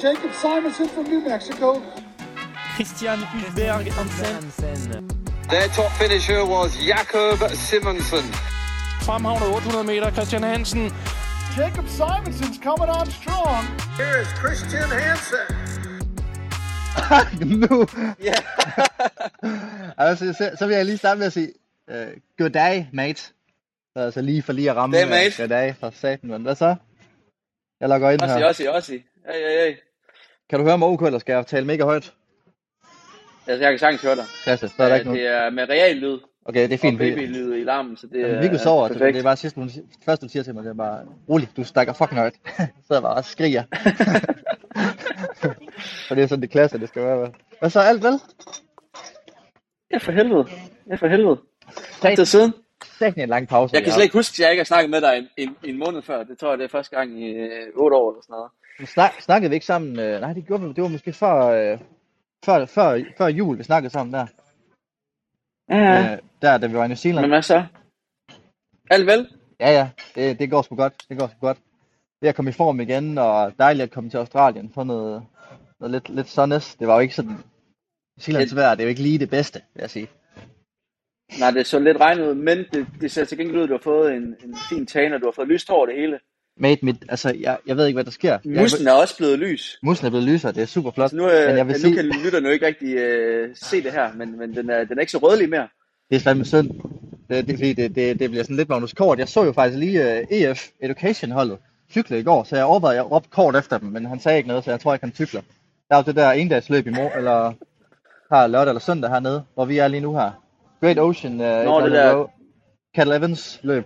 Jacob Simonson from New Mexico. Christian Hulberg Hansen. Their top finisher was Jakob Simonsen. Fremhavnet 800 meter, Christian Hansen. Jacob Simonson's coming on strong. Here is Christian Hansen. nu. altså, så, så vil jeg lige starte med at sige, uh, goddag, mate. Så altså lige for lige at ramme. Goddag, mate. Uh, goddag for satan, men hvad så? Jeg logger ind Ossi, her. Ossi, Ossi. Hey, hey, hey. Kan du høre mig ok, eller skal jeg tale mega højt? Altså, jeg kan sagtens høre dig. Klasse, så er der Øh, ikke noget. det er med real lyd Okay, det er og fint. fordi- babylyd i larmen, så det er Viggo sover, så perfekt. det er bare sidste, hun, første du siger til mig, det er bare, rolig, du stakker fucking højt. så jeg bare og skriger. så det er sådan det klasse, det skal være. Hvad så, alt vel? Ja, for helvede. Ja, for helvede. Sat, Til siden. sat en lang pause. Jeg kan slet ikke huske, at jeg ikke har snakket med dig en, en, en måned før. Det tror jeg, det er første gang i øh, 8 år eller sådan noget. Snak, snakkede vi ikke sammen? Øh, nej, det gjorde vi. Det var måske før, øh, før, før, før jul, vi snakkede sammen der. Ja. Øh, der, da vi var i New Zealand. Men hvad så? Alt vel? Ja, ja, det, det går sgu godt. Det går sgu godt. Det er at komme i form igen, og dejligt at komme til Australien. Få noget, noget lidt, lidt sunnes. Det var jo ikke sådan... New Zealands vejr, det er jo ikke lige det bedste, vil jeg sige. Nej, det så lidt regnet ud, men det, det ser til gengæld ud, at du har fået en, en fin tan, og du har fået lyst over det hele. Mate, mit, altså, jeg, jeg ved ikke, hvad der sker. Jeg, Musen er også blevet lys. musen er blevet lysere, det er super flot. Så nu, øh, men jeg vil nu sige, kan lytterne jo ikke rigtig øh, se det her, men, men den, er, den er ikke så rødlig mere. det er fandme synd. Det, det, fordi det, det, det bliver sådan lidt Magnus Kort. Jeg så jo faktisk lige uh, EF Education holdet cykle i går, så jeg overvejede, jeg råbte kort efter dem, men han sagde ikke noget, så jeg tror ikke, han cykler. Der er jo det der endagsløb i morgen, eller her lørdag eller søndag hernede, hvor vi er lige nu her. Great Ocean uh, Nå, det der- Cat Evans løb.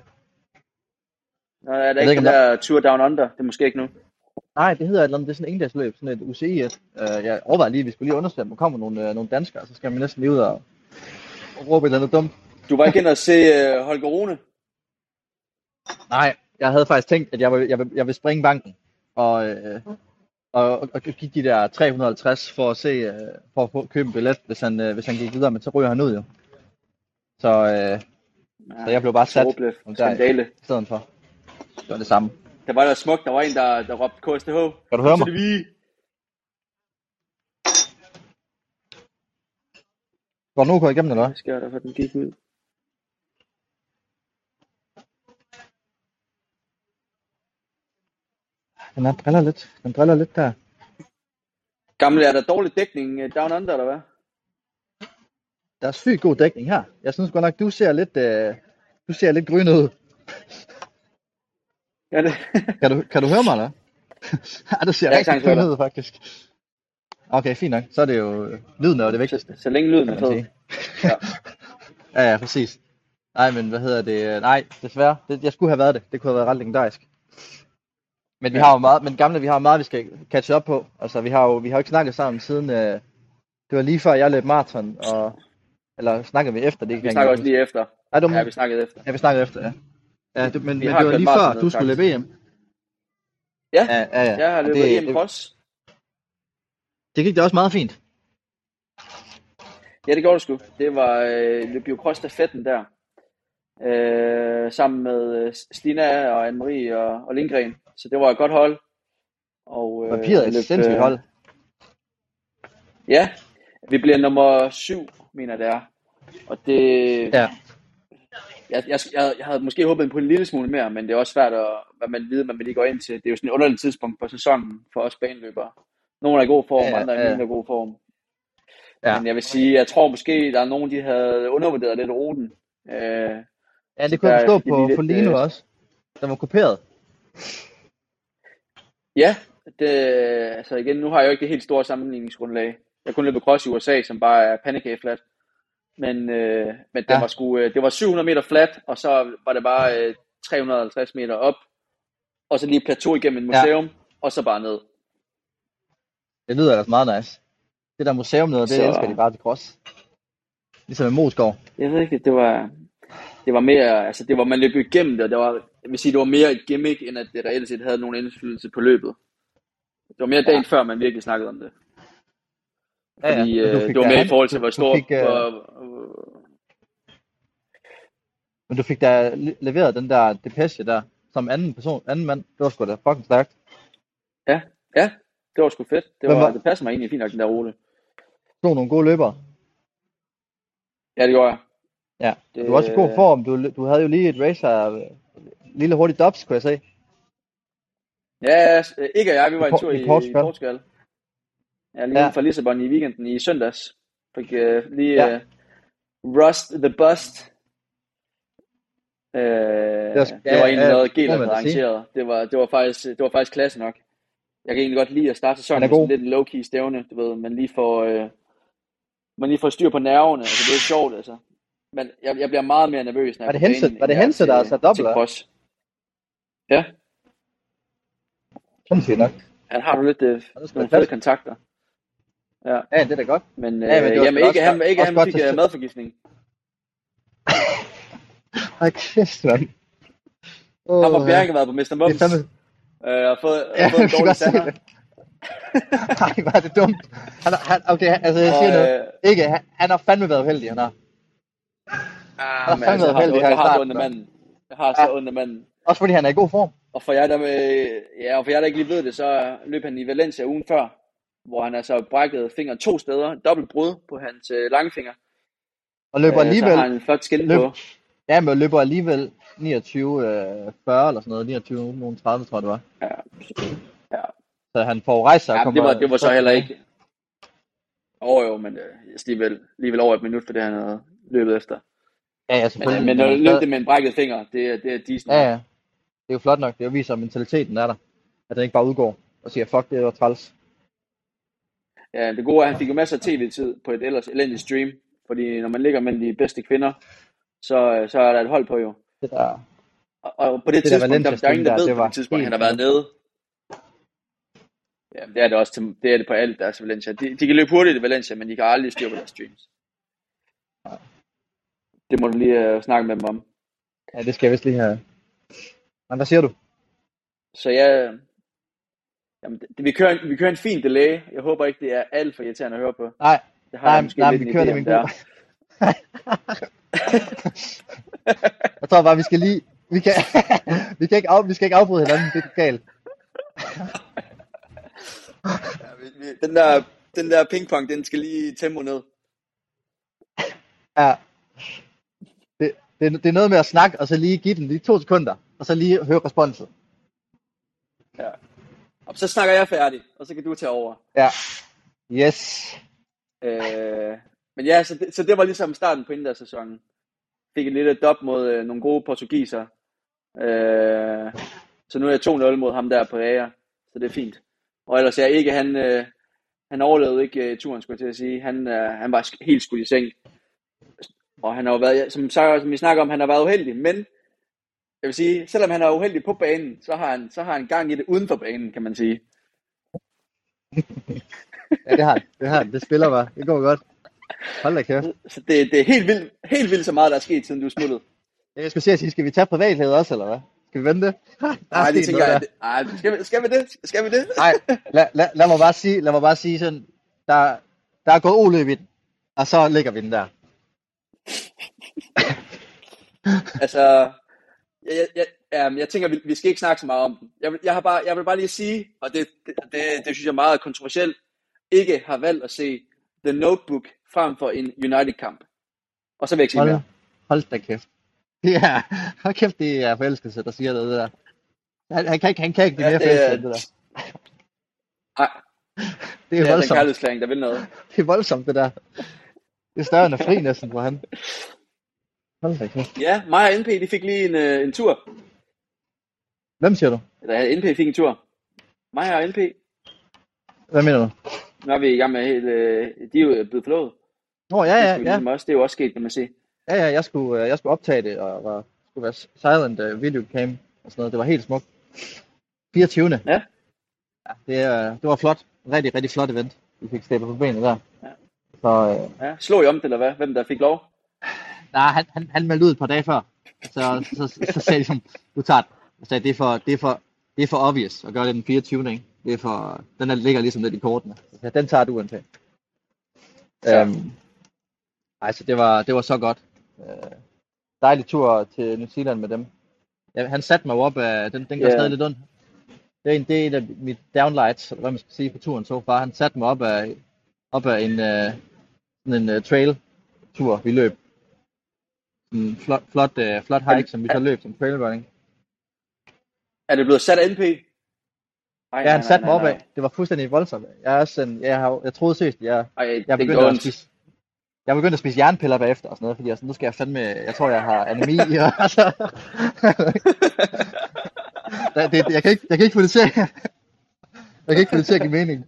Nå, er der ved ikke ikke, den der Tour Down Under? Det er måske ikke nu. Nej, det hedder et eller andet, det er sådan et endagsløb, sådan et UCI. Uh, jeg overvejer lige, at vi skulle lige undersøge, om der kommer nogle, uh, nogle danskere, så skal man næsten lige ud og, og råbe et eller andet dumt. Du var ikke inde og se øh, Holger Rune? Nej, jeg havde faktisk tænkt, at jeg vil, jeg vil, jeg vil springe banken og, øh, og, og, og give de der 350 for at se, øh, for at få, købe en billet, hvis han, øh, hvis han gik videre, men så ryger han ud jo. Så, øh, så jeg blev bare sat der Skandale. i stedet for. Det var det samme. Der var der smukt. Der var en, der, der råbte KSTH. Kan du høre mig? Vi. Går den nu igennem, eller hvad? Sker der, for den gik ud? Den er driller lidt. Den driller lidt der. Gamle, er der dårlig dækning øh, down under, eller hvad? Der er sygt god dækning her. Jeg synes godt nok, du ser lidt, øh, du ser lidt grøn ud. Ja, det. Kan du, kan du høre mig, eller? ja, du ser Jeg rigtig dig. ud, faktisk. Okay, fint nok. Så er det jo øh, lyden er jo det vigtigste. Så længe lyden er fed. Ja. Ja, ja, præcis. Nej, men hvad hedder det? Nej, desværre. Det, jeg skulle have været det. Det kunne have været ret legendarisk. Men vi Ja. har jo meget, men gamle, vi har meget, vi skal catche op på. Altså, vi har jo, vi har jo ikke snakket sammen siden, øh, det var lige før jeg løb maraton, og, eller snakkede vi efter det? Vi snakker også lige efter. Det var, Ja, vi snakkede efter. ja, vi snakkede efter, ja. Ja, det, men, men det var lige før, du skulle løbe EM. Ja, Ja, ja, ja. jeg har løbet det, EM det, Cross. det gik da også meget fint. Ja, det gjorde det sgu. Det var øh, løb jo cross stafetten der. Øh, sammen med øh, Stina og Anne-Marie og, og Lindgren. Så det var et godt hold. Og, øh, Papiret er et sindssygt øh, hold. Ja, vi bliver nummer syv, mener det er. Og det... Ja. Jeg, jeg, jeg, jeg havde måske håbet på en lille smule mere, men det er også svært at hvad man ved, hvad man lige går ind til. Det er jo sådan et underligt tidspunkt på sæsonen for os baneløbere. Nogle er i god form, Ja, ja, andre er ja. i mindre god form. Ja. Men jeg vil sige, jeg tror måske, der er nogen, de havde undervurderet lidt ruten. Øh, Ja, det kunne jeg forstå på, lidt, på Lino øh, også. Den var kopieret. Ja, det, altså igen, nu har jeg jo ikke det helt store sammenligningsgrundlag. Jeg har kun løbet cross i USA, som bare er pancake flat. Men, øh, men det, Ja. var sgu, øh, det var 700 meter flat, og så var det bare øh, 350 meter op, og så lige et plateau igennem et Ja. museum, og så bare ned. Det lyder ellers meget nice. Det der museum noget, det Så- elsker de bare til cross. Ligesom i Moskov. Jeg ved ikke, det var, det var mere, altså det var, man løb igennem det, og det var, jeg vil sige, det var mere et gimmick, end at det reelt set havde nogen indflydelse på løbet. Det var mere dagen før, man virkelig snakkede om det. Ja, ja. Fordi du øh, fik det var mere i forhold til, hvor stor... fik, øh, hvor, Men du fik da le- leveret den der depeche der, som anden person, anden mand. Det var sgu da fucking stærkt. Ja, ja. det var sgu fedt. Det, var, var- det passer mig egentlig fint nok, den der rute. Så nogle gode løbere. Ja, det gjorde jeg. Ja. Det, Du var også i god form. Du, du havde jo lige et race her. øh, Lille hurtigt dobs, kunne jeg se. Ja, ikke og jeg, vi var en I tur i i Portugal. Portugal. Ja, lige Ja. fra Lissabon i weekenden i søndags. Fik uh, lige Ja. uh, Rust the Bust. Uh, det, var det var egentlig ja, noget, Gel må havde arrangeret. Det var, det, var faktisk, det var faktisk klasse nok. Jeg kan egentlig godt lide at starte sæsonen med er sådan lidt low-key stævne, du ved, man lige får, uh, man lige får styr på nerverne, altså det er sjovt, altså. Men jeg, jeg bliver meget mere nervøs, når Var jeg det er på Hense- var det jeg er Hense, der har sat dobbelt, til cross. Ja, Sindssygt nok. han har du lidt er sgu nogle fede kontakter. Ja. Ja, det er da godt. Men, øh, Ja, men var jamen ikke han, ikke han fik uh, madforgiftning. Ej, kæft, mand. Åh, Ham og. Bjerke har været på Mr. Mums. fandme... Øh, og fået, Ja, fået en dårlig det. Nej, er det dumt. Han, han, okay, altså jeg siger Og, noget. øh, Ikke, han, han har fandme været uheldig, han har. ah, men altså, jeg været har, heldig så, her i jeg har så starten, ondt af manden. Jeg har så Ja. ondt af manden. Også fordi han er i god form. Og for jer, der, med, ja, og for jer, der ikke lige ved det, så løb han i Valencia ugen før, hvor han altså brækket finger to steder, dobbelt brud på hans øh, langfinger. Og løber Øh, alligevel... Så har han flot skin løb- på. Ja, men løber alligevel 29, øh, 40 eller sådan noget. 29, nogen 30, tror jeg det var. Ja. Ja. Så han får rejst sig og Ja, kommer... det var, det var så heller ikke. Åh jo, men øh, alligevel, alligevel over et minut for det, han havde løbet efter. Ja, ja, Men, selvfølgelig. men han løbe stadig- det med en brækket finger, det, er- det er decent. Ja, ja. Det er jo flot nok. Det viser, at mentaliteten er der. At den ikke bare udgår og siger, fuck, det var træls. Ja, det gode er, at han fik jo masser af tv-tid på et ellers elendigt stream. Fordi når man ligger mellem de bedste kvinder, så, så er der et hold på jo. Det der... Og, og på det, Det der tidspunkt, der, der, er ingen, der der, ved det på var det tidspunkt, han har været nede. Ja, det er det også til, det er det på alt deres Valencia. De, de kan løbe hurtigt i Valencia, men de kan aldrig styre på deres streams. Det må du lige uh, snakke med dem om. Ja, det skal jeg vist lige have. Men hvad siger du? Så jeg, jamen, det, vi, kører en, vi kører en fin delay. Jeg håber ikke, det er alt for irriterende at høre på. Nej, Det har nej, jeg måske nej, lidt vi kører idé det om, med en det er. god... jeg tror bare, vi skal lige... Vi kan, vi kan ikke, af, vi skal ikke afbryde hinanden, det er galt. Ja, Den der, den der pingpong, den skal lige tempo ned. Ja. Det, det, det er noget med at snakke, og så lige give den lige to sekunder, og så lige høre responset. Og så snakker jeg færdig, og så kan du tage over. Ja. Yes. Øh, men ja, så det, så det var ligesom starten på sæsonen. Fik et lille dop mod øh, nogle gode portugiser. Øh, så nu er jeg 2-0 mod ham der på Rea, så det er fint. Og ellers er ikke, han, øh, han overlevede ikke øh, turen, skulle jeg til at sige. Han, øh, han var helt skudt i seng. Og han har jo været, som, som vi snakker om, han har været uheldig, men jeg vil sige, selvom han er uheldig på banen, så har han, så har han gang i det uden for banen, kan man sige. Ja, det har han. Det har han. Det spiller bare. Det går godt. Hold da kæft. Så det, det er helt vildt, helt vildt så meget, der er sket, siden du er smuttet. Jeg skulle sige, skal vi tage privathed også, eller hvad? Skal vi vente? Nej, det tænker jeg. Ej, skal, vi, skal vi det? Skal vi det? Nej, lad, lad, lad, mig bare sige, lad mig bare sige sådan, der, der er gået oløb i den, og så ligger vi den der. Altså, jeg, jeg, jeg, jeg, tænker, vi, vi skal ikke snakke så meget om den. Jeg, vil- jeg, har bare, jeg vil bare lige sige, og det, det, det, det synes jeg er meget kontroversielt, ikke har valgt at se The Notebook frem for en United-kamp. Og så vil jeg ikke sige Hold, mere. hold da kæft. Er, hold kæft, det er forelskelse, der siger det, det der. Han, han, kan ikke, han kan ikke blive Ja, mere det er- forelsket end det der. Nej, Det er det er den voldsomt. kærlighedsklæring, der vil noget. Det er voldsomt, det der. Det er større end at fri næsten for han. Hold da kæft. Ja, mig og NP, de fik lige en, øh, en tur. Hvem siger du? Eller NP fik en tur. Mig og NP, Hvad mener du? nu er vi i gang med helt, øh, de er jo blevet forlovet. Åh, oh, ja, Det, ja, ja. ligesom også, det er jo også sket, kan man sige. Ja, ja, jeg skulle, øh, jeg skulle optage det, og var, skulle være silent uh, videocam og sådan noget. Det var helt smukt. 24. Ja. ja det, det var flot. Rigtig, rigtig flot event. Vi fik stablet på benene der. Ja. Så, øh, Ja, slå I om det, eller hvad? Hvem der fik lov? Nej, han, han, han meldte ud et par dage før. Så, så, så, så sagde de som, du tager. Jeg sagde, det er for, det er for, det er for obvious at gøre det den 24. Ikke? Det er for, den er, ligger ligesom lidt i kortene. Så den tager du uanset. Ja. Øhm, ej, så det var, det var så godt. Øh, dejlig tur til New Zealand med dem. Ja, han satte mig op af, den, den gør Ja. stadig lidt ondt. det er en, en af mit downlights, eller hvad man skal sige, på turen så far. Han satte mig op af, op af en, sådan en uh, trail-tur, vi løb. En flot, flot, uh, flot hike, som vi så løb som trail running. Er det blevet sat af NP? Ej, Ja, han satte mig op af. Det var fuldstændig voldsomt. Jeg, er også sådan, jeg, har, jeg troede seriøst, jeg, Ej, jeg begyndte at spise jeg begyndte at spise jernpiller bagefter og sådan noget, fordi jeg sådan, nu skal jeg fandme, jeg tror, jeg har anemi, og altså, det, jeg, kan ikke, jeg kan ikke få det til, jeg kan ikke få det til at give mening.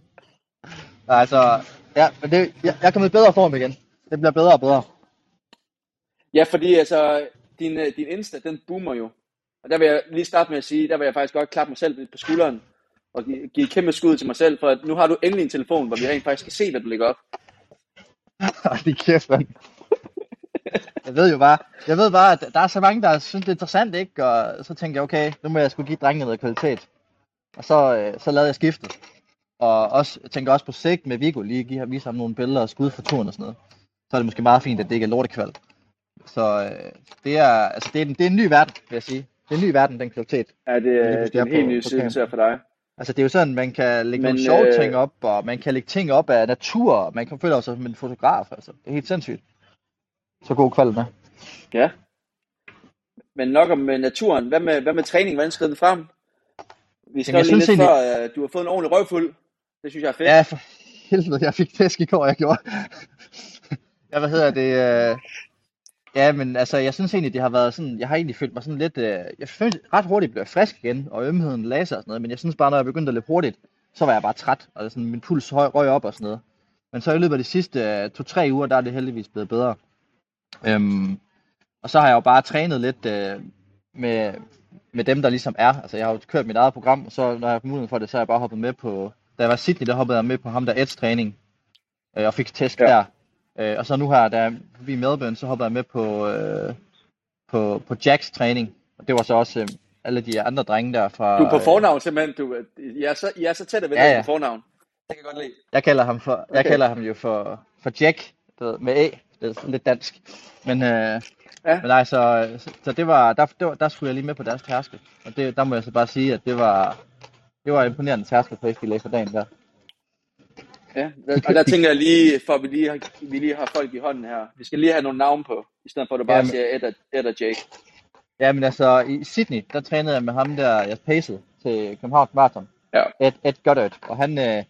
Altså, ja, men det, jeg, jeg er kommet i bedre form igen. Det bliver bedre og bedre. Ja, fordi altså, din, øh, din Insta, den boomer jo. Og der vil jeg lige starte med at sige, der vil jeg faktisk godt klappe mig selv lidt på skulderen, og give, give et kæmpe skud til mig selv, for at nu har du endelig en telefon, hvor vi rent faktisk kan se, hvad du lægger op. Ej, det kæft, mand. Jeg ved jo bare, jeg ved bare, at der er så mange, der synes, det er interessant, ikke? Og så tænkte jeg, okay, nu må jeg skulle give drengene noget kvalitet. Og så, øh, så lavede jeg skiftet. Og også, jeg tænker også på sigt med Viggo, lige give, vise ham nogle billeder og skud fra turen og sådan noget. Så er det måske meget fint, at det ikke er lortekvald. Så øh, det er, altså det er, en, det er en ny verden, vil jeg sige. Det er en ny verden, den kvalitet. Er det, Lige det er en er helt ny side til for dig? Altså det er jo sådan, man kan lægge Men, nogle sjove øh, ting op, og man kan lægge ting op af natur, og man kan føle sig som en fotograf, altså. Det er helt sindssygt. Så god kvalitet med. Ja. Men nok om øh, naturen. Hvad med, hvad med træning? Hvordan skrider det frem? Vi jeg lige lidt synes før, at du har fået en ordentlig røvfuld. Det synes jeg er fedt. Ja, for helvede, jeg fik tæsk i går, jeg gjorde. ja, hvad hedder det? Øh... Ja, men altså, jeg synes egentlig, det har været sådan, jeg har egentlig følt mig sådan lidt, øh... jeg følte ret hurtigt blev jeg frisk igen, og ømheden lagde sig og sådan noget, men jeg synes bare, når jeg begyndte at løbe hurtigt, så var jeg bare træt, og sådan, min puls høj, røg op og sådan noget. Men så i løbet af de sidste øh, to-tre uger, der er det heldigvis blevet bedre. Øhm, og så har jeg jo bare trænet lidt øh, med, med dem, der ligesom er. Altså, jeg har jo kørt mit eget program, og så når jeg har fået mulighed for det, så har jeg bare hoppet med på, da jeg var i Sydney, der hoppede jeg med på ham der Eds træning, øh, og fik test Ja. der. Øh, og så nu her, da jeg er forbi Melbourne, så hoppede jeg med på, øh, på, på Jacks træning. Og det var så også øh, alle de andre drenge der fra... Du er på øh, fornavn simpelthen. Du, I, er så, I er så tætte ved Ja, ja, på fornavn. Det kan jeg godt lide. Jeg kalder ham for, jeg Okay. kalder ham jo for, for Jack, du ved, med A, det er sådan lidt dansk. Men, øh, Ja. men nej, så, så, så det var, der, der, der skulle jeg lige med på deres tærskel. Og det, der må jeg så bare sige, at det var, det var imponerende tærskel, på de lagde for dagen der. Ja, og der tænker jeg lige, for at vi lige, har, vi lige har folk i hånden her. Vi skal lige have nogle navne på, i stedet for at du bare Jamen. siger Ed og, Ed og Jake. Ja, men altså, i Sydney, der trænede jeg med ham der, jeg pacede til Københavns Marathon. Ja. Ed, Ed Goddard, og han, øh,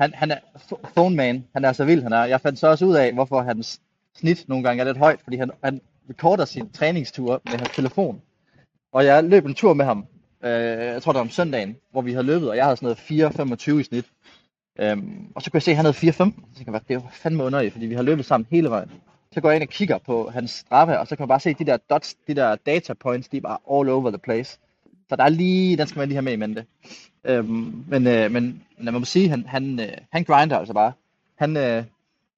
han, han er ph- phone man, han er så vild, han er. Jeg fandt så også ud af, hvorfor hans snit nogle gange er lidt højt, fordi han, han recorder sin træningstur med hans telefon. Og jeg løb en tur med ham, øh, jeg tror det var om søndagen, hvor vi havde løbet, og jeg havde sådan noget 4.25 i snit. Øhm, og så kunne jeg se, at han havde 4.15. Så tænkte jeg, det var fandme underligt, fordi vi har løbet sammen hele vejen. Så går jeg ind og kigger på hans Strava, og så kan man bare se de der dots, de der data points, de er bare all over the place. Så der er lige, den skal man lige have med i mente. Øhm, men, øh, men man må sige, han, han, øh, han grinder altså bare. Han, øh,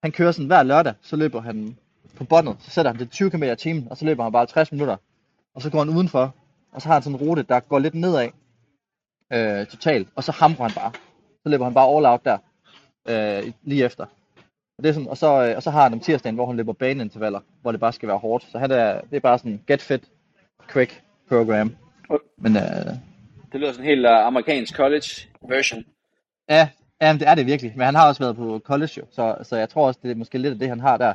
han kører sådan hver lørdag, så løber han på båndet, så sætter han det 20 km i timen, og så løber han bare 60 minutter. Og så går han udenfor, og så har han sådan en rute, der går lidt nedad, øh, totalt, og så hamrer han bare. Så løber han bare all out der, øh, lige efter. Og, det er sådan, og, så, øh, og så har han om tirsdagen, hvor han løber baneintervaller, hvor det bare skal være hårdt. Så han er, det er bare sådan get fit, quick program. Men øh, Det lyder sådan helt uh, amerikansk college version. ja, ja, det er det virkelig. Men han har også været på college jo, så, så jeg tror også, det er måske lidt af det, han har der.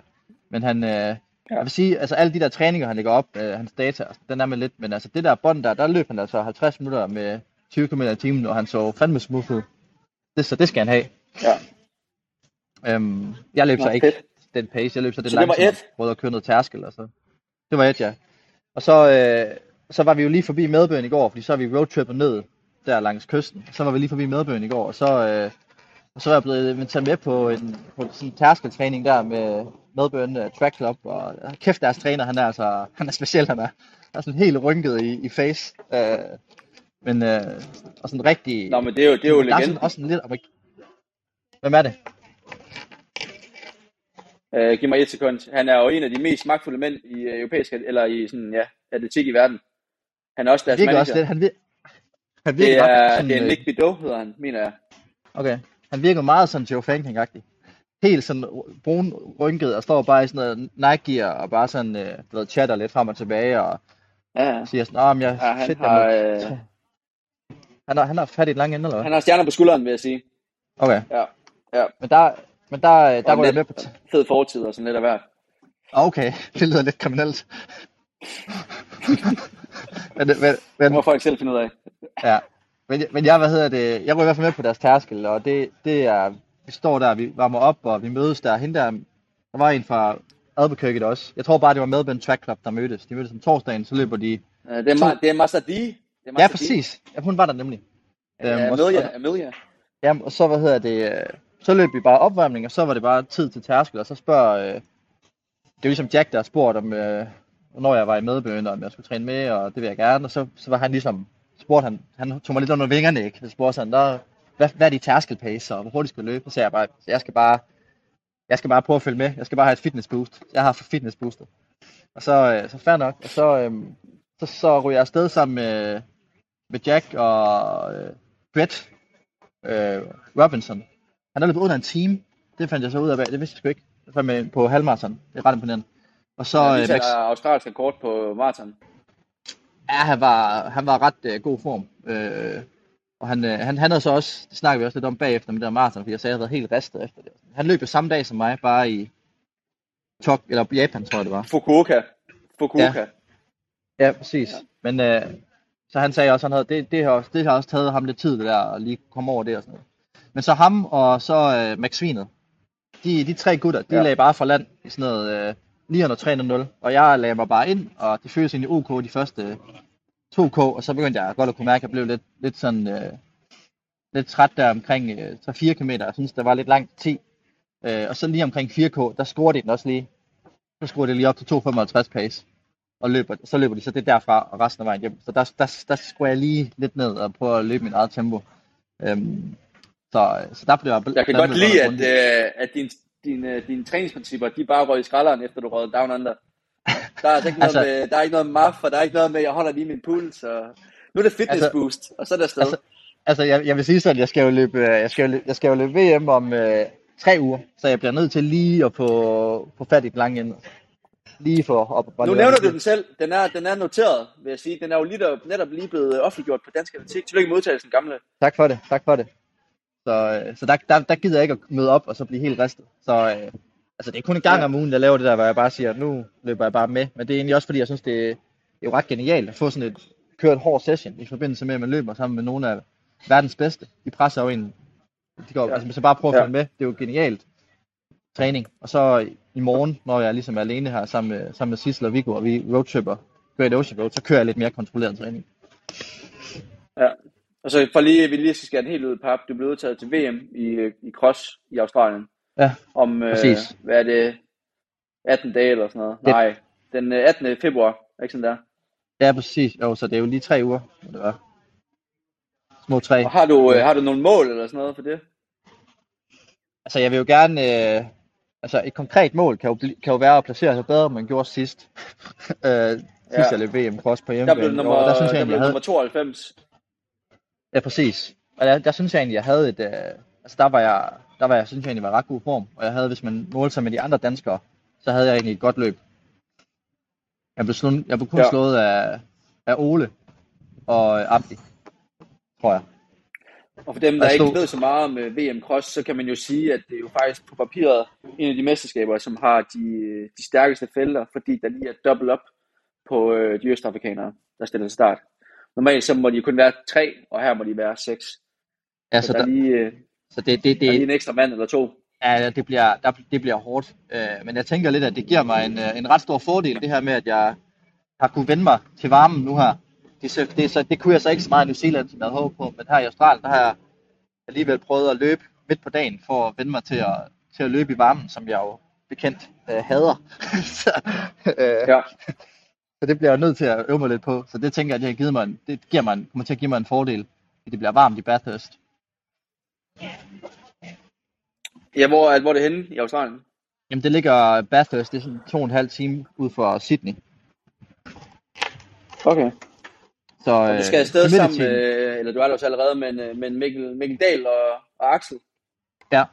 Men han, øh, ja. jeg vil sige, altså alle de der træninger, han lægger op, øh, hans data, den er med lidt, men altså det der bånd der, der løb han altså 50 minutter med 20 km i timen, og han så fandme smooth ud. Det, så det skal han have. Ja. Øhm, jeg løb Nå, så ikke fedt. den pace, jeg løb så det Så langsomt, prøvede at køre noget tærskel og så. Det var et, ja. Og så, øh, så var vi jo lige forbi Melbourne i går, fordi så har vi roadtrippet ned der langs kysten. Så var vi lige forbi Melbourne i går, og så, øh, og så er jeg blevet inviteret med på en, på sådan en tærskeltræning der med Melbourne uh, Track Club, og øh, kæft deres træner, han er altså, han er speciel, han er, han er sådan helt rynket i, i face. Øh, men, øh, og sådan rigtig... Nå, men det er jo, det er jo der er sådan legenden. også en lidt amerik- Hvem er det? Uh, giv mig et sekund. Han er jo en af de mest magtfulde mænd i uh, europæisk, eller i sådan, ja, atletik i verden. Han er også deres virker manager. også lidt, han, vir- han det, virker er, bare sådan, det er øh, Nick Bideau, hedder han, mener jeg. Okay. Han virker meget sådan Joe Fanking-agtig. Helt sådan brun rynket og står bare i sådan noget Nike-gear og bare sådan, øh, du ved, chatter lidt frem og tilbage og Ja, siger sådan, åh, men jeg, Ja, han shit, har, øh, Han har, han har fat i et langt ende, eller hvad? Han har stjerner på skulderen, vil jeg sige. Okay. Ja. Ja. Men der, men der, der Og går jeg med på... Fed fortid og sådan lidt af hvert. okay, det lyder lidt kriminelt. men, men, Det men, må folk selv finde ud af. ja. Men, men jeg, hvad hedder det, jeg går i hvert fald med på deres tærskel, og det, det er, vi står der, vi varmer op, og vi mødes der. Hende der, der var en fra Albuquerque også. Jeg tror bare, det var Melbourne Track Club, der mødtes. De mødtes om torsdagen, så løber de... Øh, Det er, ma- det er D. Det er Ja, præcis. Ja, hun var der nemlig. Ja, Øhm, og så- Amelia. Amelia. Jamen, og så, hvad hedder det, øh, så løb vi bare opvarmning, og så var det bare tid til tærskel, og så spørger, øh, det er ligesom Jack, der har spurgt om, øh, når jeg var i medbøn, om jeg skulle træne med, og det vil jeg gerne, og så, så var han ligesom, spurgte han, han tog mig lidt under vingerne, ikke? Så spurgte han, der, hvad, hvad er de tærskelpace, og hvor hurtigt skal du løbe? Så sagde jeg bare, jeg skal bare, jeg skal bare prøve at følge med, jeg skal bare have et fitness boost. Jeg har fitness booster. Og så, øh, så fair nok, og så, øh, så, så ryger jeg afsted sammen med, med Jack og øh, Brett, øh, Robinson. Han er løbet under en time. Det fandt jeg så ud af. Det vidste jeg sgu ikke. Det fandt med på halvmarathon. Det er ret imponerende. Og så Så, øh, ja, Max, australsk rekord på maraton. ja, han var, han var ret øh, god form. Øh, og han, øh, han, han havde så også, det snakker vi også lidt om bagefter med det der maraton, fordi jeg sagde, at jeg havde helt ristet efter det. Han løb jo samme dag som mig, bare i Tok, eller Japan, tror jeg det var. Fukuoka. Fukuoka. Ja. Ja, præcis. Ja. Men øh, så han sagde også, han havde, det, det, har også, det har også taget ham lidt tid, det der, at lige komme over det og sådan noget. Men så ham og så øh, Max Svinet, de, de tre gutter, de Ja. lagde bare for land i sådan noget øh, 903 og jeg lagde mig bare ind, og de føltes egentlig OK de første 2K, og så begyndte jeg godt at kunne mærke, at jeg blev lidt, lidt sådan, øh, lidt træt der omkring øh, 3-4 km, jeg synes, der var lidt langt 10. Øh, og så lige omkring 4K, der scorede de den også lige. Så scorede de lige op til 2,55 pace og løber, så løber de så det derfra og resten af vejen hjem. Så der, der, der skulle jeg lige lidt ned og prøve at løbe mit eget tempo. Øhm, så, så der blev jeg... Jeg kan der godt lide, at, øh, at dine, dine, dine træningsprincipper, de bare røg i skralderen, efter du røg down under. Der er, altså ikke noget Altså- med, der er ikke noget maf, og der er ikke noget med, jeg holder lige min puls, og nu er det fitness Altså- boost, og så er det afsted. Altså, altså jeg, jeg vil sige sådan, jeg skal jo løbe, øh, jeg skal jo løbe, jeg skal jo løbe VM om øh, tre uger, så jeg bliver nødt til lige at få, få fat i den lange ende. Lige for op nu nævner du den selv, den er, den er noteret, vil jeg sige. Den er jo lige der, netop lige blevet offentliggjort på Dansk Atletik. Tillykke med udtalelsen, gamle. Tak for det, tak for det. Så, øh, så der, der, der gider jeg ikke at møde op og så blive helt ristet. Så øh, altså det er kun en gang Ja. om ugen, jeg laver det der, hvor jeg bare siger, nu løber jeg bare med. Men det er egentlig også fordi, jeg synes, det, er- det er jo ret genialt at få sådan et, køre et hårdt session i forbindelse med, at man løber sammen med nogle af verdens bedste. De presser jo en. De går, Ja. altså, så bare prøve at Ja. følge med. Det er jo genialt træning. Og så i morgen, når jeg ligesom er alene her sammen med, sammen med Sissel og Viggo, og vi roadtripper Great Ocean Road, så kører jeg lidt mere kontrolleret træning. Ja. Og så for lige, vi lige skal skære den helt ud i pap. Du blev udtaget til VM i, øh, i cross i Australien. Ja, Om, øh, præcis. hvad er det, 18 dage eller sådan noget? Det- Nej, den øh, 18. februar, ikke sådan der. Ja, præcis. Jo, så det er jo lige tre uger. Det var. Små tre. Og har du, øh, har du nogle mål eller sådan noget for det? Altså, jeg vil jo gerne... Øh, altså, et konkret mål kan jo, kan jo være at placere sig bedre, end man gjorde sidst. øh, sidst Ja. jeg løb VM cross på Der hjemmebane. blev i nummer, der der synes jeg der egentlig, blev jeg havde... nummer 92. Ja, præcis. Og der, der synes jeg egentlig, jeg havde et... Øh, altså, der var jeg, der var jeg, synes jeg egentlig, var ret god form. Og jeg havde, hvis man målte sig med de andre danskere, så havde jeg egentlig et godt løb. Jeg blev, slået, jeg blev kun Ja. slået af, af Ole og Abdi, tror jeg. Og for dem, der ikke ved så meget om VM Cross, så kan man jo sige, at det er jo faktisk på papiret en af de mesterskaber, som har de, de stærkeste felter, fordi der lige er dobbelt op på øh, de østafrikanere, der stiller til start. Normalt så må de kun være tre, og her må de være seks. Ja, Så så, der er der, lige, øh, så det, det, der er lige det, en ekstra mand eller to. Ja, det bliver, der, det bliver hårdt. Øh, men jeg tænker lidt, at det giver mig en, øh, en ret stor fordel, det her med, at jeg har kunne vende mig til varmen nu her. Det, er så- det, så, det kunne jeg så ikke så meget i New Zealand, som jeg havde håbet på, men her i Australien, der har jeg alligevel prøvet at løbe midt på dagen, for at vende mig til at, til at løbe i varmen, som jeg jo bekendt øh, hader. så, øh, Ja. så det bliver jeg nødt til at øve mig lidt på. Så det tænker jeg, at det, har givet mig en, det giver mig en, kommer til at give mig en fordel, fordi det bliver varmt i Bathurst. Ja, hvor, er- hvor er det henne i Australien? Jamen det ligger Bathurst, det er sådan to og en halv time ud for Sydney. Okay. Så, Og du skal afsted sammen med, eller du er der også allerede, men, øh, men Mikkel, Mikkel Dahl og, og Axel, Ja,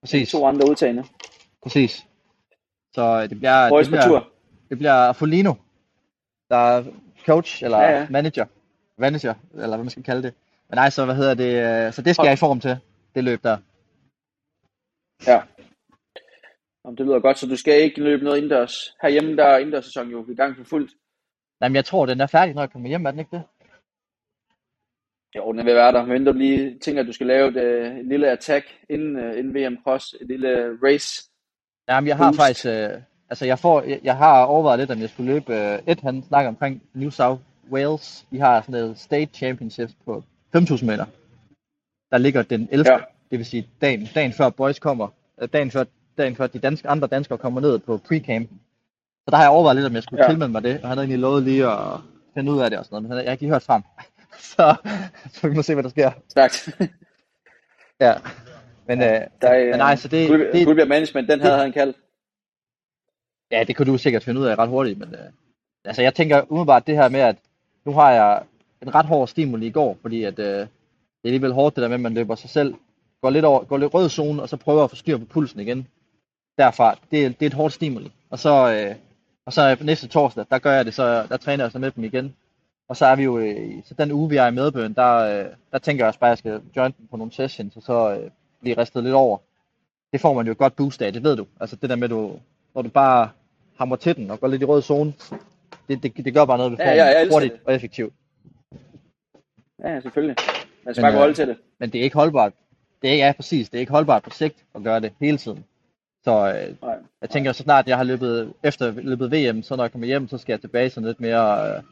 præcis, to andre udtagende. præcis. Så øh, det bliver, Boys det bliver, tur. det bliver Folino, der er coach eller Ja, ja, manager, manager, eller hvad man skal kalde det. Men nej, så hvad hedder det, øh, så det skal jeg i form til, det løb der. Ja. Jamen, det lyder godt, så du skal ikke løbe noget indendørs. Herhjemme der er indendørssæsonen jo i gang for fuldt. Nej, men jeg tror, den er færdig, når jeg kommer hjem, er den ikke det? Jo, den vil være der. Men du lige tænker, at du skal lave et, øh, et lille attack inden, øh, inden VM Cross. Et lille race. Jamen, jeg har Boost. faktisk, øh, altså jeg, får, jeg, jeg har overvejet lidt, om jeg skulle løbe, øh, et han snakker omkring New South Wales, de har sådan noget state championships på 5.000 meter. Der ligger den 11. Ja. Det vil sige dagen, dagen før boys kommer, dagen før, dagen før de danske, andre danskere kommer ned på pre-camp. Så der har jeg overvejet lidt, om jeg skulle Ja. ja. tilmelde mig det, og han havde egentlig lovet lige at finde ud af det og sådan noget, men jeg har ikke lige hørt frem. så, så vi må se, hvad der sker. Stærkt. Ja. Men, øh, Der er, men nej, så det, det, Goodyear Management, den havde han kaldt. Ja, det kan du sikkert finde ud af ret hurtigt, men øh, altså jeg tænker umiddelbart det her med, at nu har jeg en ret hård stimuli i går, fordi at øh, det er alligevel hårdt det der med, at man løber sig selv, går lidt, over, går lidt rød zone, og så prøver at få styr på pulsen igen. Derfra, det, det er et hårdt stimuli. Og så, øh, og så næste torsdag, der gør jeg det, så der træner jeg så med dem igen. Og så er vi jo, øh, så den uge vi er i Medbøen, der, øh, der tænker jeg også bare, at jeg skal join dem på nogle sessions, og så øh, blive ristet lidt over. Det får man jo et godt boost af, det ved du. Altså det der med, du, når du bare hammer til den og går lidt i rød zone, det, det, det gør bare noget ved Ja, formen, ja, jeg elsker hurtigt det. og effektivt. Ja, ja, selvfølgelig. Man skal Men, bare holde til det. Men det er ikke holdbart. Det er ikke, ja, præcis, det er ikke holdbart på sigt at gøre det hele tiden. Så øh, Nej. jeg tænker, så snart jeg har løbet, efter løbet VM, så når jeg kommer hjem, så skal jeg tilbage sådan lidt mere, øh,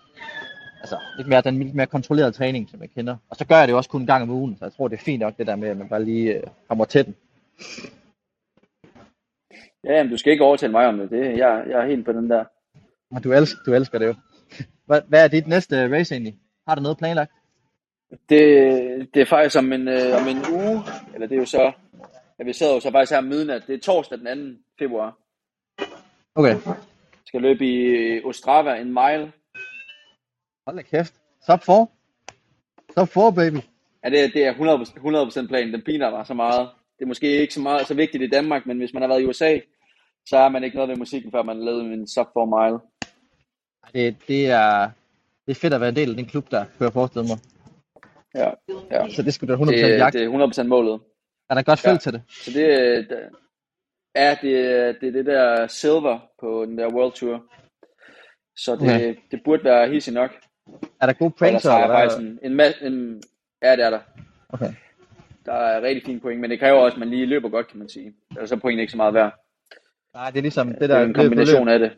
altså lidt mere, den lidt mere kontrollerede træning, som jeg kender. Og så gør jeg det jo også kun en gang om ugen, så jeg tror, det er fint nok det der med, at man bare lige øh, hammer til den. Ja, men du skal ikke overtale mig om det. det jeg, jeg er helt på den der. Og du elsker, du elsker det jo. Hvad, hvad er dit næste race egentlig? Har du noget planlagt? Det, det er faktisk om en, øh, om en uge, eller det er jo så, ja, vi sidder jo så faktisk her midnat. Det er torsdag den 2. februar. Okay. Skal løbe i Ostrava en mile. Hold da kæft. Sub 4. Sub 4, baby. Ja, det, det er 100%, 100% planen. Den piner mig så meget. Det er måske ikke så meget så vigtigt i Danmark, men hvis man har været i USA, så er man ikke noget ved musikken, før man har lavet en sub 4 mile. Det, det, er, det er fedt at være en del af den klub, der jeg forestille mig. Ja, ja. Så det skulle da 100% Det, jagte. det er 100% målet. Er der godt felt Ja. til det? Så det, det ja, det, er- det er det der silver på den der World Tour. Så det, Okay. det burde være hissigt nok. Er der gode jeg eller hvad? faktisk en, en, en, ja, det er der. Okay. Der er rigtig fine point, men det kræver også, at man lige løber godt, kan man sige. Ellers er pointen ikke så meget værd. Nej, det er ligesom det Det der er en kombination af det.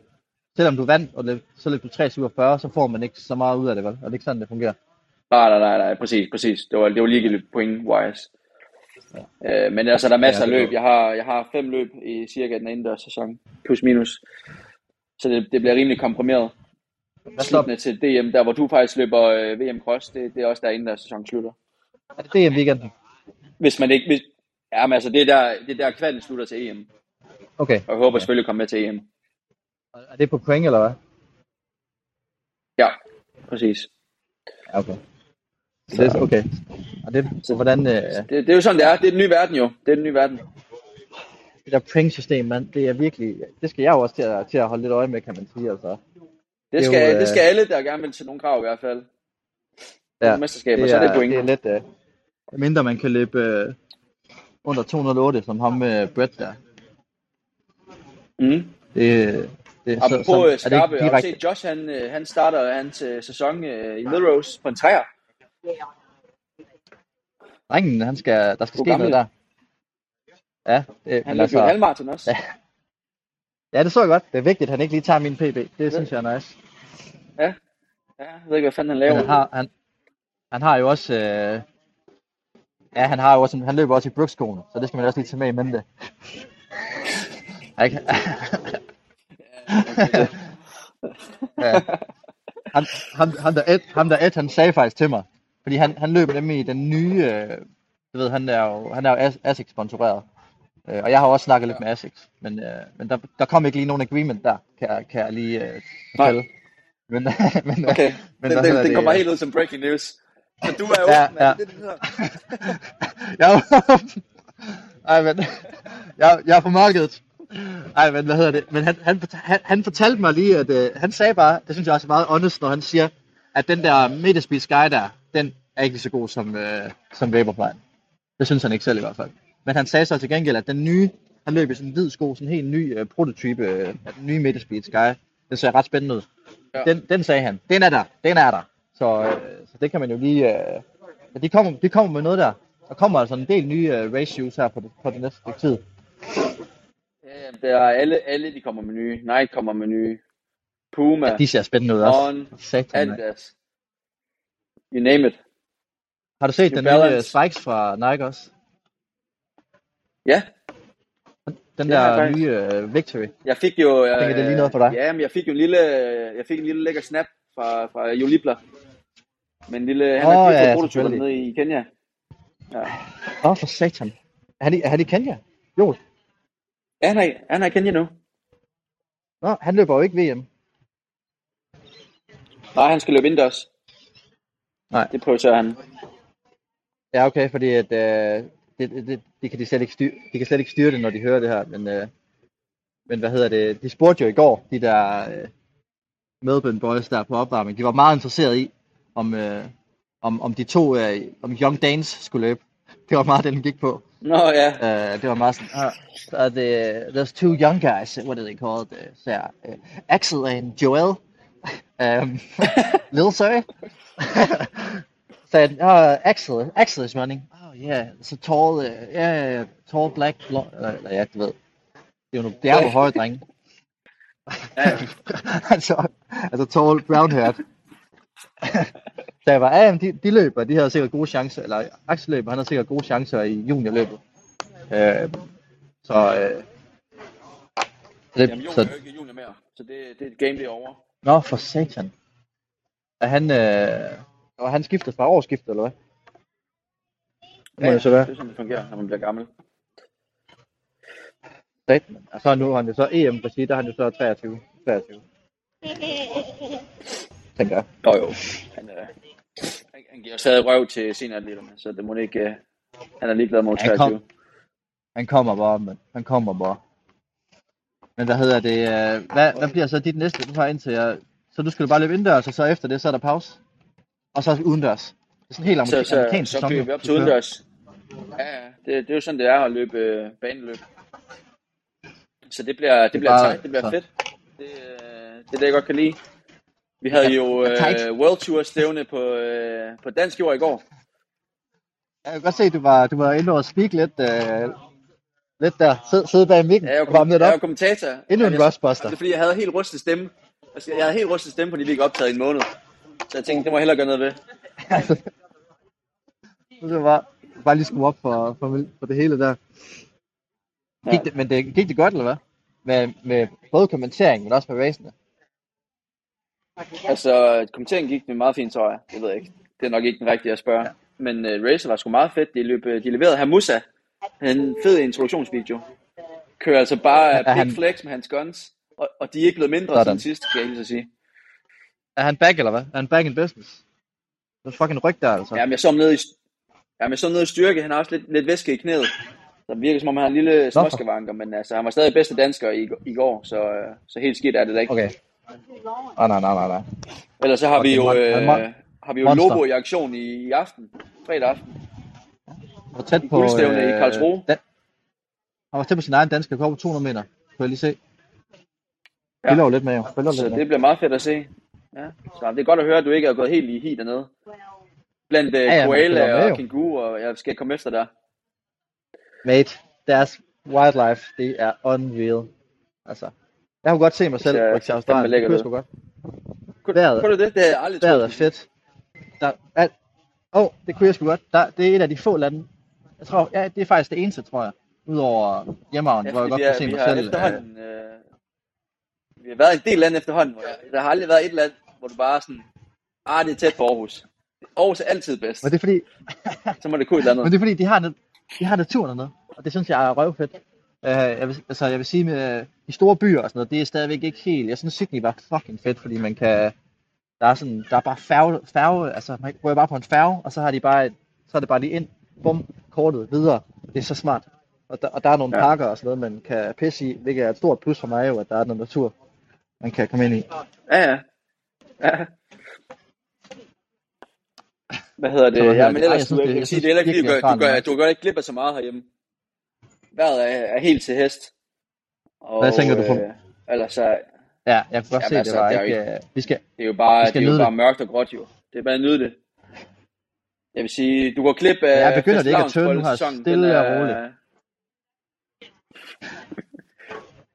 Selvom du vandt, og løb, så løb du 3,47, så får man ikke så meget ud af det, vel? Er det ikke sådan, det fungerer? Nej, nej, nej, nej, præcis, præcis. Det var, det var ligegyldigt point-wise. Ja. Øh, men altså, der er masser Ja, af løb. Jeg har, jeg har fem løb i cirka den indendørs sæson. Plus minus. Så det, det bliver rimelig komprimeret. Hvad så? Sluttende til DM, der hvor du faktisk løber øh, VM Cross, det, det er også der indendørs sæson slutter. Er det DM weekenden? Hvis man ikke... Hvis, ja, men altså, det er der, det er der kvalden slutter til EM. Okay. Og jeg håber selvfølgelig at komme med til EM. Er det på point, eller hvad? Ja, præcis. Ja, okay. Så det okay. Og det, så hvordan, øh, Det, det er jo sådan, det er. Det er den nye verden jo. Det er den nye verden. det der point-system, man, det er virkelig, det skal jeg jo også til at, til at holde lidt øje med, kan man sige, altså. Det skal, jo, øh, det skal alle, der gerne vil til nogle krav i hvert fald. Ja, mesterskaber, så er det point. Det er lidt, øh, mindre man kan løbe øh, under 208, som ham med øh, Brett der. Mm. Det, det, Apropos så, øh, så, er det skarpe, ikke har direkte, set Josh, han, øh, han starter hans øh, sæson øh, i Melrose på en træer. Drengen, han skal, der skal ske noget der. Ja, det, Han løb altså, jo halvmarathon også. Ja. ja, det så jeg godt. Det er vigtigt, at han ikke lige tager min PB. Det synes jeg er nice. Ja, jeg ved ikke, hvad fanden han Men laver. han har, han, han har jo også, øh, ja, han har jo også, han løber også i Brookskolen, så det skal man også lige tage med i mente. Ikke? ja. Han, ham, ham, der Ed, ham der Ed, han sagde faktisk til mig, fordi han, han løber nemlig i den nye, øh, du ved, han er jo, han er jo As- ASICS sponsoreret. Øh, og jeg har også snakket lidt med ASICS, men, øh, men der, der kom ikke lige nogen agreement der, kan, jeg- kan jeg lige øh, fortælle. Men, men, øh, Okay, men den, den, hedder den det, kommer helt ud som breaking news. Så du er jo Ja, ja, ja. ja. det, det, det, jeg, ej, men, jeg, jeg er på markedet. Ej, men hvad hedder det? Men han, han, han, han fortalte mig lige, at øh, han sagde bare, det synes jeg også er meget honest, når han siger, at den der Midtespeed Sky der, den er ikke så god som, øh, som Vaporfly. Det synes han ikke selv i hvert fald. Men han sagde så til gengæld, at den nye, han løb i sådan en hvid sko, sådan en helt ny øh, prototype øh, af den nye Metaspeed Sky. Den ser ret spændende ud. Ja. Den, den sagde han, den er der, den er der. Så, øh, så det kan man jo lige, øh, ja, de, kommer, de kommer med noget der. Der kommer altså en del nye øh, race shoes her på det, på det næste stykke tid. Ja, det er alle, alle de kommer med nye. Nike kommer med nye. Puma, Ja, de ser spændende ud også. On, Satan. Adidas. You name it. Har du set New den nye øh, Balance. Spikes fra Nike også? Ja, Den jeg der faktisk. nye øh, Victory. jeg fik jo... Øh, Tænker, det lige noget for dig. Ja, men jeg fik jo en lille, jeg fik en lille lækker snap fra, fra Jolibler. Men en lille, han Åh, har ja, ja, oh, selvfølgelig. nede i Kenya. Ja. Åh, oh, for satan. Er han, i, er han i Kenya? Jo. Ja, han er, han er i Kenya nu. Nå, han løber jo ikke VM. Nej, han skal løbe indendørs. Nej. Det prioriterer han. Ja, okay, fordi at, øh, det, det, det, de, kan de, slet ikke styre, de kan slet ikke styre det, når de hører det her. Men, øh, men hvad hedder det? De spurgte jo i går, de der øh, Melbourne Boys der på opvarmning. De var meget interesserede i, om, øh, om, om de to, øh, om Young Danes skulle løbe. Det var meget det, den gik på. Nå ja, Uh, det var meget sådan, uh, uh, the, there's two young guys, what are they called? Uh, så er, uh, Axel and Joel. Um, little sorry. said, uh, Axel, Axel is running. Oh yeah, it's a tall, uh, yeah, yeah, tall black blonde, eller, ja, du ved. Det er jo nogle, det er jo høje drenge. altså, altså tall, brown haired. Så jeg var, ja, de, de løber, de havde sikkert gode chancer, eller Axel løber, han har sikkert gode chancer i juniorløbet. Øh, så, øh, så det, Jamen, Jon så, er jo ikke junior mere, så det, det game det er over. Nå, for satan. Er han, øh, og han skiftet fra årsskiftet, eller hvad? Det må det så være. det er sådan, det fungerer, når man bliver gammel. Satan. Og så nu er han jo så EM regi, der er han jo så 23. 23. Tænker jeg. Jo jo, han, øh, han, han giver stadig røv til senatleterne, så det må ikke... Øh, han er ligeglad mod Han 23. kom. Han kommer bare, men han kommer bare. Men hvad hedder det? Øh, hvad, hvad bliver så dit næste? Du har indtil jeg... Så du skal bare løbe indendørs, og så efter det, så er der pause? Og så udendørs? Det er sådan helt Så, amerik- så, amerikansk så kører vi jo, op til udendørs. Ja, ja, det, det er jo sådan, det er at løbe øh, baneløb. Så det bliver, det bliver bare- tight, det bliver så. fedt. Det, øh, det er det, jeg godt kan lide. Vi havde jo Ja, tight. øh, World Tour stævne på, øh, på dansk jord i går. Jeg kan godt se, at du var, du var inde og speak lidt, øh, lidt der. Sid, sidde bag mikken Jeg jo, og varme kom, jeg jo kommentator. Endnu en Jeg- Rustbuster. Det er fordi, jeg havde helt rustet stemme. Altså, Jeg havde helt rustet stemme, fordi vi ikke optaget i en måned. Så jeg tænkte, det må jeg hellere gøre noget ved. Det var bare lige skrue op for, for, for det hele der. Ja. Gik det, men det, gik det godt, eller hvad? Med, med både kommentering, men også med racene. Altså, kommenteringen gik det meget fint, tror jeg. Det ved jeg ikke. Det er nok ikke den rigtige at spørge. Ja. Men uh, Racer var sgu meget fedt. De, løb, øh, de leverede Hamusa. En fed introduktionsvideo. Kører altså bare big han- flex med hans guns. Og, og de er ikke blevet mindre Sådan. siden sidst, kan jeg lige så sige. Er han back, eller hvad? Er han back in business? Det er fucking ryg der, altså. Jamen, jeg så ham nede i, jamen, jeg så ham nede i styrke. Han har også lidt, lidt væske i knæet. Så det virker som om, han har en lille småskavanker. Men altså, han var stadig bedste dansker i, i går. Så, så helt skidt er det da ikke. Okay. Ah, nej, nej, nej, nej. Ellers så har vi Okay, jo, mon- øh, har vi jo. Lobo i aktion i, i aften. Fredag aften. Var tæt på... guldstævne i Karlsruhe. Dan- han var tæt på sin egen danske rekord på 200 meter. Kunne jeg lige se. Ja. Jo lidt med, jo. Følger Så lidt med. det bliver meget fedt at se. Ja. Så det er godt at høre, at du ikke er gået helt i hi dernede. Blandt uh, ja, ja, koala med, og jo. kænguru, og jeg skal komme efter dig. Mate, deres wildlife, det er unreal. Altså, jeg kunne godt se mig selv ser rykke til Australien. Det kunne jeg sgu godt. Kunne, kunne du det? Det har jeg aldrig Vejret er troet. fedt. Der, alt, oh, det kunne jeg sgu godt. Der, det er et af de få lande. Jeg tror, ja, det er faktisk det eneste, tror jeg. Udover hjemmehavn, Ja, hvor jeg godt kunne se mig selv. øh, efterhånden... Øh, vi har været i en del lande efterhånden. Hvor jeg, der har aldrig været et land, hvor du bare er sådan... Ah, det er tæt på Aarhus. Aarhus er altid bedst. Men det er fordi, Så må det kunne et eller andet. men det er fordi de har, de har naturen dernede. Og det synes jeg er røvfedt. Uh, jeg, vil, altså, jeg vil sige med de store byer og sådan noget, det er stadigvæk ikke helt... Jeg synes Sydney var fucking fedt, fordi man kan... Der er sådan, der er bare færge, færge altså man går bare på en færge, og så har de bare, et, så er det bare lige ind, bum, kortet videre. Det er så smart. Og der, og der er nogle Ja. parker og sådan noget, man kan pisse i, hvilket er et stort plus for mig jo, at der er noget natur, man kan komme ind i. Ja, ja. ja. Hvad hedder det? Ja, men det? Ej, ellers, jeg synes, du, det- jeg, kan sige, det er ikke, fordi du, gør, du, gør, du gør ikke glip af så meget herhjemme. Vejret er, er helt til hest. Og, Hvad tænker du på? Øh, ellers så, Ja, jeg kunne godt Jamen, se, altså, det var det er ikke... øh, Vi skal... det er jo bare, det skal er jo bare det. mørkt og gråt jo. Det er bare at nyde det. Jeg vil sige, du går glip af jeg begynder det ikke at nu her. fastelavnsbollesæsonen. Stille og er- roligt.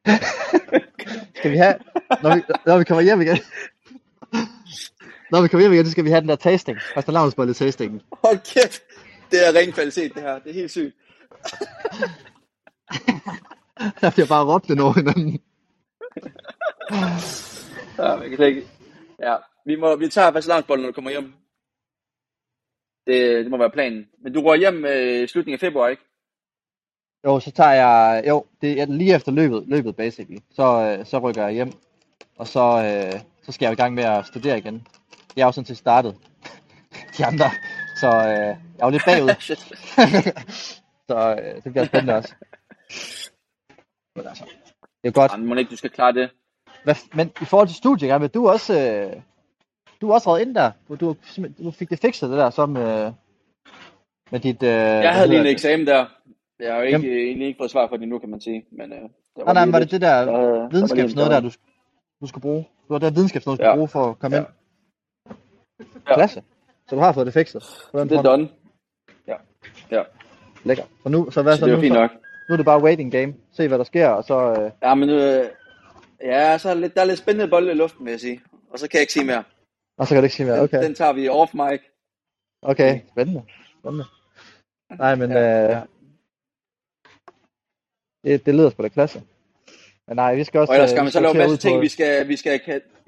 Skal vi have... Når vi, når vi kommer hjem igen... Når vi kommer hjem igen, så skal vi have den der tasting. Faste lavnsbolle tastingen. Hold kæft. Det er ren kvalitet, det her. Det er helt sygt. Der bliver bare råbt den over hinanden. Ja, jeg kan slet ikke. Ja, vi, må, vi tager fastelavnsbollen, når du kommer hjem. Det, det må være planen. Men du går hjem øh, slutningen af februar, ikke? Jo, så tager jeg... Jo, det er lige efter løbet, løbet basically. Så, øh, så rykker jeg hjem. Og så, øh, så skal jeg i gang med at studere igen. Jeg er jo sådan til startet. De andre. Så øh, jeg er jo lidt bagud. Så øh, det bliver spændende også. Men altså, det er godt. Jamen, må ikke, du skal klare det. Hvad, men i forhold til studiet, Gabriel, du også, øh, du er også reddet ind der. Du, du, du fik det fikset, det der, som med, med dit... Øh, Jeg havde lige en eksamen der. Jeg har jo ikke, egentlig ikke fået svar for det nu, kan man sige. Men, øh, der Nej, nej, men var det det der der havde- der var videnskabsnøde der der, var- du, du skulle bruge? Det var det videnskabsnøde, du skulle Ja. bruge for at komme Ja. ind? Klasse. Så du har fået det fikset? På den Det er front. done. Ja. Ja. Lækker. Så nu, så hvad Så så det nu? var fint Så, nok. nu er det bare waiting game. Se hvad der sker, og så... Øh, Ja, men øh, ja, så er der lidt, der er lidt spændende bolde i luften, vil jeg sige. Og så kan jeg ikke sige mere. Og så kan du ikke sige mere. Okay. Den, den tager vi off mic. Okay, spændende. spændende. Nej, men Ja, øh, det, det lyder sgu da klasse. Men nej, vi skal også... Og ellers øh, skal man så lave en masse ting, vi skal, vi skal.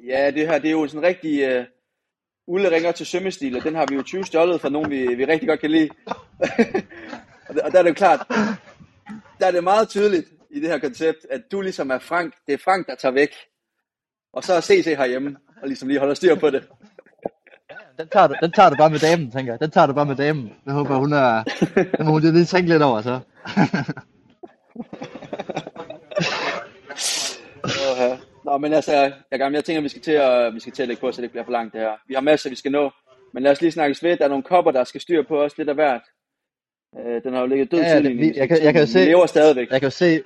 Ja, det her, det er jo sådan en rigtig uh, ulderinger til sømmestil, og den har vi jo 20 stjålet fra nogen, vi, vi rigtig godt kan lide. og, der, og der er det jo klart, der er det meget tydeligt i det her koncept, at du ligesom er Frank, det er Frank, der tager væk. Og så er CC herhjemme, og ligesom lige holder styr på det. Den tager, du, den tager du bare med damen, tænker jeg. Den tager du bare med damen. Jeg håber, hun er... Den må hun lige tænke lidt over, så. Uh, Nå, men altså, jeg, jeg tænker, vi skal til at, vi skal til at lægge på, så det ikke bliver for langt det her. Vi har masser, vi skal nå. Men lad os lige snakkes ved. Der er nogle kopper, der skal styr på os lidt af hvert. Uh, den har jo ligget død Ja, ja, vi- en jeg kan- jeg kan jo se- lever stadigvæk. Jeg kan jo se,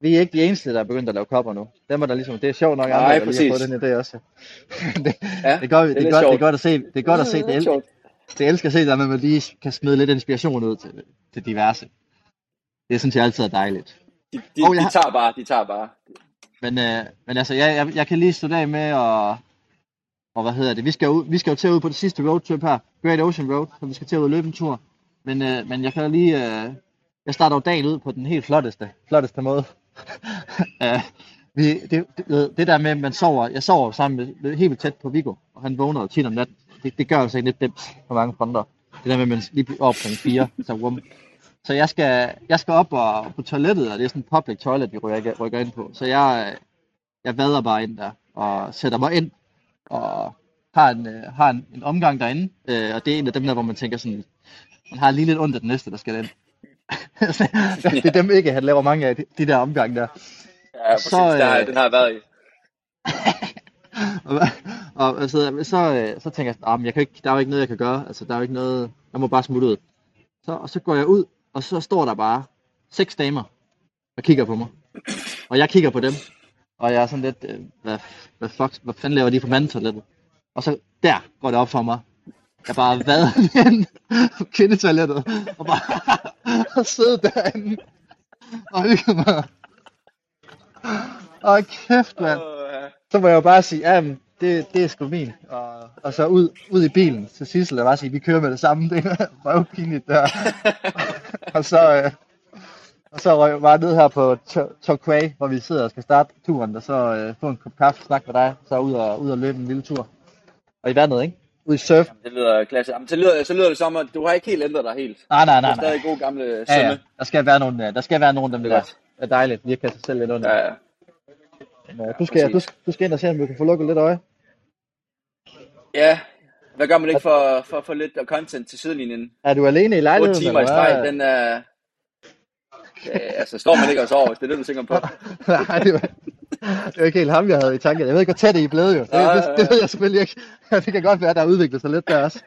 vi er ikke de eneste, der er begyndt at lave kopper nu. Dem er der ligesom, det er sjovt nok Nej, andre, der lige præcis. har fået den idé også. det, Ja, det, er godt, det det, godt, det er godt at se, det er godt at se, det, el, det elsker at se, der med, at man lige kan smide lidt inspiration ud til, til diverse. Det synes jeg altid er dejligt. De, de, Og jeg de tager bare, de tager bare. Men, øh, men altså, jeg, jeg, jeg kan lige stå af med og, og hvad hedder det, vi skal, jo, vi skal jo til ud på det sidste roadtrip her, Great Ocean Road, så vi skal til ud og løbe en tur. Men, øh, men jeg kan lige, øh, jeg starter jo dagen ud på den helt flotteste, flotteste måde. vi, det, det, det, der med, at man sover, jeg sover sammen med, helt tæt på Viggo, og han vågner jo tit om natten. Det, det gør altså ikke lidt dims på mange fronter. Det der med, at man lige bliver op kl. 4, så rum. Så jeg skal, jeg skal op og på toilettet, og det er sådan en public toilet, vi rykker, rykker ind på. Så jeg, jeg vader bare ind der og sætter mig ind og har en, øh, har en, en omgang derinde. Øh, og det er en af dem der, hvor man tænker sådan, man har lige lidt ondt af den næste, der skal ind det er dem ikke, han laver mange af de, de der omgange der. Ja, præcis. Så, der, øh, den har jeg været i. Og, og, og så, så, øh, så tænker jeg, sådan, "Ah, men jeg kan ikke, der er jo ikke noget, jeg kan gøre. Altså, der er jo ikke noget, jeg må bare smutte ud. Så, og så går jeg ud, og så står der bare seks damer, og kigger på mig. Og jeg kigger på dem, og jeg er sådan lidt, øh, hvad, hvad, fuck, hvad fanden laver de på mandetoilettet? Og så der går det op for mig. Jeg bare vader ind på kvindetoilettet, og bare sidde derinde, og hygge mig. Og kæft, mand så må jeg jo bare sige, ja, det, det er sgu min. Og, og så ud, ud i bilen til Sissel og bare sige, vi kører med det samme. Det er røvpinligt der. og så, øh, og så røg jeg bare ned her på Tor- Torquay, hvor vi sidder og skal starte turen, og så øh, få en kop kaffe, snakke med dig, så ud og, ud og løbe en lille tur. Og i vandet, ikke? I surf. Det lyder klasse. Jamen, så, lyder, så lyder det som, at du har ikke helt ændret dig helt. Nej, nej, Du nej, er nej. stadig god gamle Ja, sømme. ja. Der skal være nogle, øh, der skal være Det der er der. godt. Det er dejligt, at kaste sig selv lidt under. Ja, ja. Men, øh, du, skal, du, præcis. skal- du skal ind og se, om du kan få lukket lidt øje. ja. Hvad gør man ikke for, for at få lidt content til sidelinjen? Er du alene i 8 lejligheden? timer i streg, den er... Ja, altså, står man ikke og sover, hvis det er det, du tænker på. Nej, det var, det var ikke helt ham, jeg havde i tanken. Jeg ved ikke, hvor tæt I er blevet jo. Det, det, det ved jeg selvfølgelig ikke. Det kan godt være, der har udviklet sig lidt der også.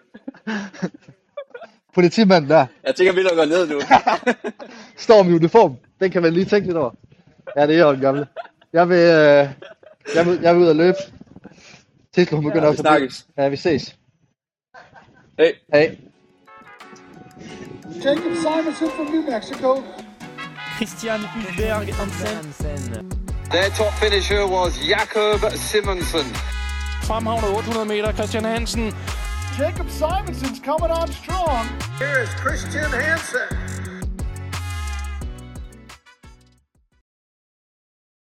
politimanden der. Jeg tænker, vi lukker ned nu. Står med uniform. Den kan man lige tænke lidt over. Ja, det er jo den gamle. Jeg vil, øh, jeg vil, jeg vil ud og løbe. Tislo, hun begynder Ja, også vi at blive-. Ja, vi ses. Hey. Hej. Jacob Simonson from New Mexico. Christian Hulberg Hansen. Their top finisher was Jakob Simonsen. Fremhavnet 800 meter, Christian Hansen. Jacob Simonson's coming on strong. Here is Christian Hansen.